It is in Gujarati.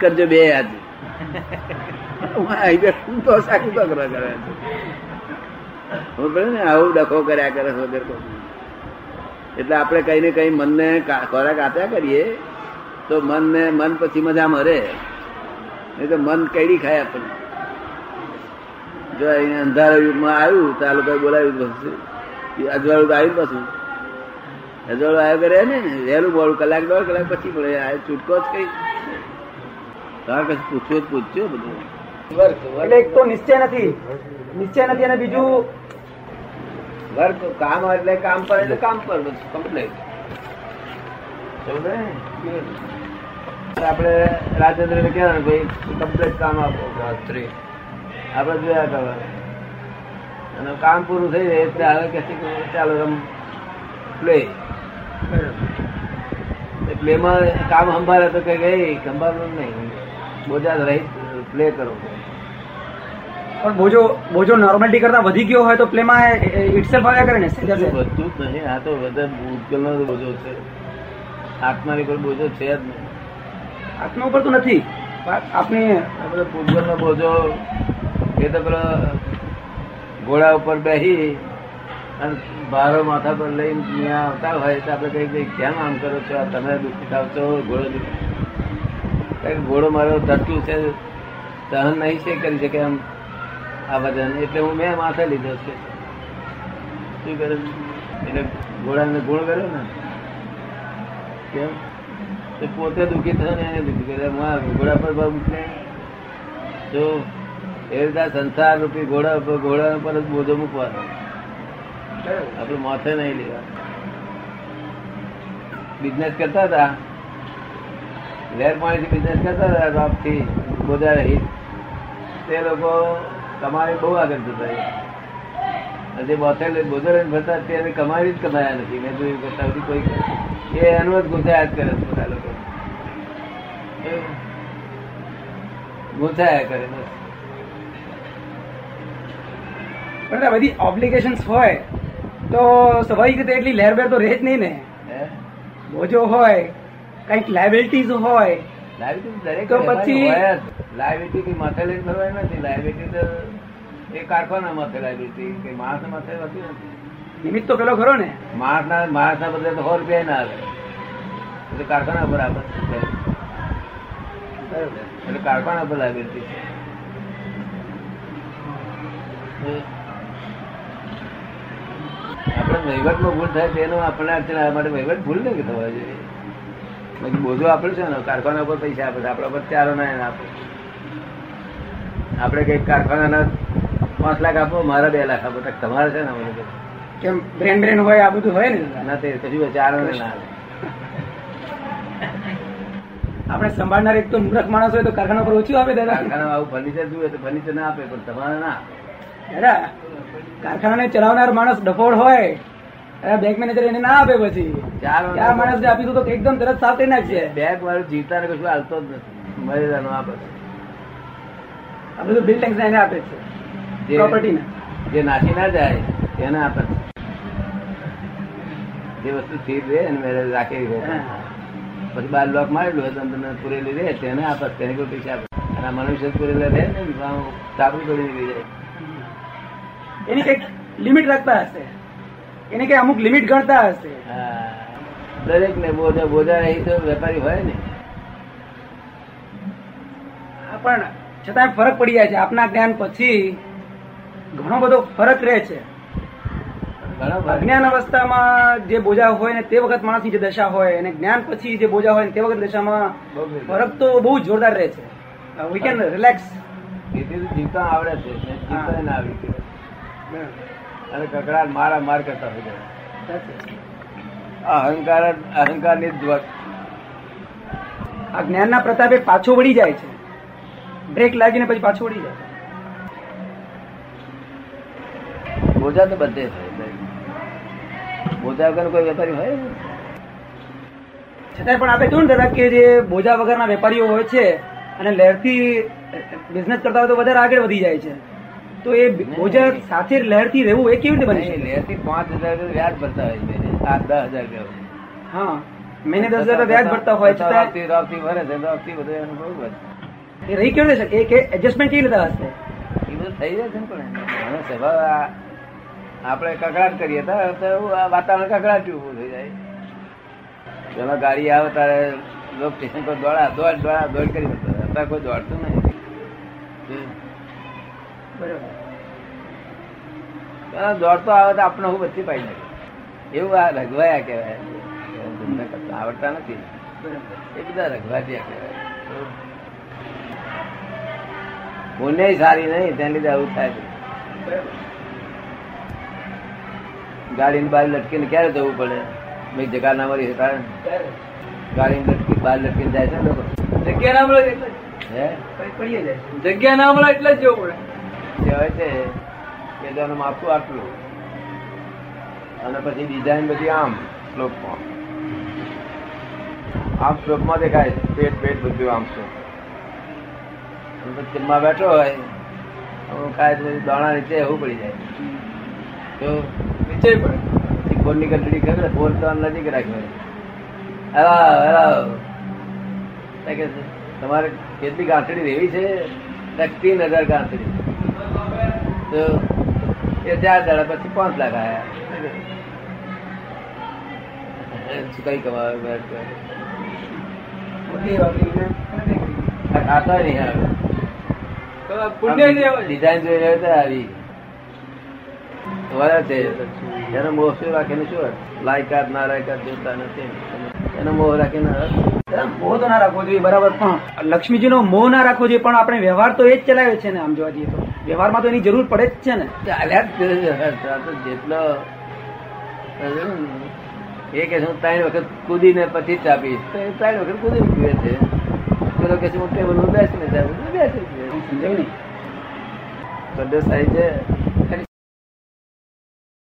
કરજો બે યાદ હું તો સાકું કરવા કરે. પડે ને? આવું ડખો કર્યા કરે વગર એટલે આપણે કઈ ને કઈ મનને ખોરાક આપ્યા કરીએ, તો મનને, મન પછી મજા મરે. નહીં તો મન કઈડી ખાય આપણને. જો અહીંયા અંધારા યુગમાં આવ્યું, તો આ લોકો બોલાવ્યું અજવાળું આવ્યું પાછું. અજવાળું આવ્યો કરે ને, વહેલું બોલું, કલાક દોઢ કલાક પછી પડે આ છૂટકો જ કઈ. તાર કશું પૂછ્યું જ પૂછ્યું બધું. એટલે એક તો નિશ્ચય નથી. નિશ્ચય નથી અને બીજું? વર્ક કામ એટલે કામ પર એટલે કામ પર કમ્પ્લેટ આપણે રાજેન્દ્ર ને? કહેવાનું ભાઈ કમ્પ્લેટ કામ આપો રાત્રે આપણે જોયા કરવા અને કામ પૂરું થઈ જાય એટલે હવે કે ચાલો રમ પ્લે પ્લે માં કામ સંભાળે તો કઈ ગઈ સંભાળવું નહીં. બોજા રહી પ્લે કરો. પણ બોજો બોજો નોર્મેલિટી કરતા વધી ગયો હોય તો પ્લેમાં ઇટસેલ્ફ આવ્યા કરે ને વધતું જ નહીં આ તો બધા ભૂતગલનો બોજો છે. આત્માની પર બોજો છે જ નહીં. આત્મા ઉપર તો નથી. આપણે ભૂતગલનો બોજો એ તો પેલો ઘોડા ઉપર બેસી અને ભારો માથા પર લઈને ત્યાં આવતા હોય તો આપણે કઈ કઈ કેમ આમ કરો છો? આ તમે દુઃખી થાવ છો? ઘોડો દુઃખી ઘોડો મારો ધટલું છે સહન નહીં છે કરી શકે આમ આ વજન. એટલે હું મેં માથે લીધો છે. શું કરે? એટલે ઘોડાને ગુણ કર્યો ને? કેમ? તે પોતે દુઃખી થયો ને એને દુઃખી કરે હું ઘોડા પર ભાવ મૂકીને જો એ રીતે સંસાર રૂપી ઘોડા ઉપર ઘોડા પર જ બોધો મૂકવાનો. આપણે માથે નહીં લેવા. બિઝનેસ કરતા હતા? વેર પાણીથી બિઝનેસ કરતા હતા રોપથી બધા રહી. તે લોકો કમાણી બહુ આગળ જતા જે બોથેલ બોજો ભરતા તેને કમાણી જ કમાયા નથી. મેં જોયું કરતા સુધી કોઈ એ એનું જ ગુંચાયા જ કરે બધા લોકો. ગુંચાયા કરે બસ. પણ આ બધી ઓબ્લિગેશન્સ હોય તો સ્વાભાવિક રીતે એટલી લહેરબેર તો રહે જ નહીં ને. બોજો હોય કંઈક લાયબિલિટીઝ હોય તો પછી-. લાયબિલિટી માથે લઈને ફરવાની નથી. લાયબિલિટી તો એ કારખાના માથે લાયબિલિટી કે માણસ માથે હોતી. નથી નિમિત્ત તો પેલો ખરો ને. માણસના માણસના બદલે તો સો રૂપિયા ના આવે. એટલે કારખાના પર આપે. એટલે કારખાના પર લાયબિલિટી આપણે આપણે વહીવટમાં ભૂલ થાય તેનો આપણે માટે વહીવટ ભૂલ નહીં થવા જોઈએ. બાકી બોજો આપણે છે ને કારખાના પર પૈસા આપે આપણા પર ચારો ના એને આપે. આપણે કંઈક કારખાનાના પાંચ લાખ આપો મારા બે લાખ આપો. તમારે છે ને અમે કેમ બ્રેન બ્રેન હોય આ બધું હોય ને? ના તે કશું ચારો ને ના આપણે સંભાળનાર એક તો મૂર્ખ માણસ હોય તો કારખાના પર ઓછું આવે દાદા. કારખાના આવું ફર્નિચર જોઈએ તો ફર્નિચર ના આપે પણ તમારે ના આપે. દાદા કારખાનાને ચલાવનાર માણસ ડફોડ હોય બેંક મેનેજર એને ના આપે પછી. ચાર માણસ આપી માણસને તો એકદમ તરત સાફ કરી નાખશે. બેંક વાળું જીતા ને કશું હાલતો જ નથી. મરેલાનો આપે આ બધું. બિલ્ડિંગ એને આપે છે. જે- પ્રોપર્ટી ને. જે નાખી ના જાય એને આપે જે વસ્તુ સ્થિર રહે એને મેરેજ રાખેલી રહે પછી બાર લોક મારેલું હોય તમને પૂરેલી રહે તેને આપે તેને કોઈ પૈસા આપે અને મનુષ્ય પૂરેલા રહે ને સાબુ તોડી નીકળી જાય. એની કંઈક લિમિટ રાખતા હશે. એને કઈ અમુક લિમિટ ગણતા હશે. દરેક ને બોજા બોજા એ તો વેપારી હોય ને. પણ છતાં ફરક પડી જાય છે. આપના જ્ઞાન પછી ઘણો બધો ફરક રહે છે. અજ્ઞાન અવસ્થામાં જે બોજા હોય ને તે વખત માણસની જે દશા હોય અને જ્ઞાન પછી જે બોજા હોય ને તે વખત દશામાં ફરક તો બહુ જોરદાર રહે છે. વી કેન રિલેક્સ જીવતા આવડે છે. જીવતા ના આવી ગયું. અને કકડા મારા માર કરતા હોય છે. આ અહંકારની અહંકારની જ્ઞાન ના આ જ્ઞાનના પ્રતાપે પાછો વળી જાય છે બ્રેક લાગીને પછી પાછો વળી જાય બોજા તો બધે બોજા વગર કોઈ વેપારી હોય? છતાંય પણ આપણે જોયું દાદા કે જે બોજા વગરના વેપારીઓ હોય છે અને લહેરથી બિઝનેસ કરતા હોય તો વધારે આગળ વધી જાય છે તો એ બોજા સાથે લહેરથી રહેવું એ કેવી રીતે બની શકે? લેરથી પાંચ હજાર વ્યાજ ભરતા હોય છે. સાત દસ હજાર રૂપિયા હા. મહિને દસ હજાર વ્યાજ ભરતા હોય છે રોપથી રોપથી ભરે છે રોપથી બધું એનું બહુ ભરે એ રહી કેવી રીતે શકે? કે એડજસ્ટમેન્ટ કેવી રીતે હશે? એ બધું થઈ જાય છે ને પણ એનો સ્વભાવ આપણે કકડાટ કરીએ તો વાતાવરણ કકડાટ ઉભું થઈ જાય. પેલા ગાડી આવે તારે લોકો સ્ટેશન પર દોડા દોડ દોડા દોડ કરી અત્યારે કોઈ દોડતું નહીં દોડતો આવે તો આપણે હું બધી પાઈ નાખે. એવું આ રઘવાયા કહેવાય. આવડતા નથી. એ બધા રઘવાટિયા કહેવાય. પુણ્ય સારી નહીં તેના લીધે આવું થાય છે. ગાડીની બહાર લટકીને ક્યારે જવું પડે? મેં જગા ના મળી કારણ ગાડીની લટકી બહાર લટકીને જાય છે ને લોકો. જગ્યા ના મળે એટલે જગ્યા ના મળે એટલે જ જવું પડે. કહેવાય છે કે તેનું માપું આટલું. અને પછી ડિઝાઇન બધી આમ શ્લોકમાં આમ શ્લોકમાં દેખાય, પેટ પેટ બધું આમ અને જમવા બેઠો હોય પછી દાણા નીચે એવું પડી જાય. તો નીચે પડે. ફોનની ઘંટડી કરે ફોન તો નજીક રાખ્યો તો કે તમારે કેટલી ગાંઠડી રહેવી છે? ટકતી નજર ગાંઠડી. તો એ ચાર દાડા પછી પાંચ લાખ આવ્યા કઈ કમાવે ખાતા નહીં આવે. પુણ્ય ડિઝાઇન જોઈ રહ્યો આવી વળે છે એનો મોહ શું રાખીને શું લાયકાત ના લાયકાત જોતા નથી. એનો મોહ રાખીને મોહ તો ના રાખવો જોઈએ બરાબર. પણ લક્ષ્મીજી નો મોહ ના રાખવો જોઈએ પણ આપણે વ્યવહાર તો એ જ ચલાવે છે ને આમ જોવા જઈએ તો. વ્યવહારમાં તો એની જરૂર પડે જ છે ને. જેટલો એ કે હું ત્રણ વખત કૂદીને પછી જ આપીશ તો એ ત્રણ વખત કૂદીને પીવે છે. પેલો કે હું ટેબલ બેસીને બેસી સમજાવ ને? સંદેશ થાય છે.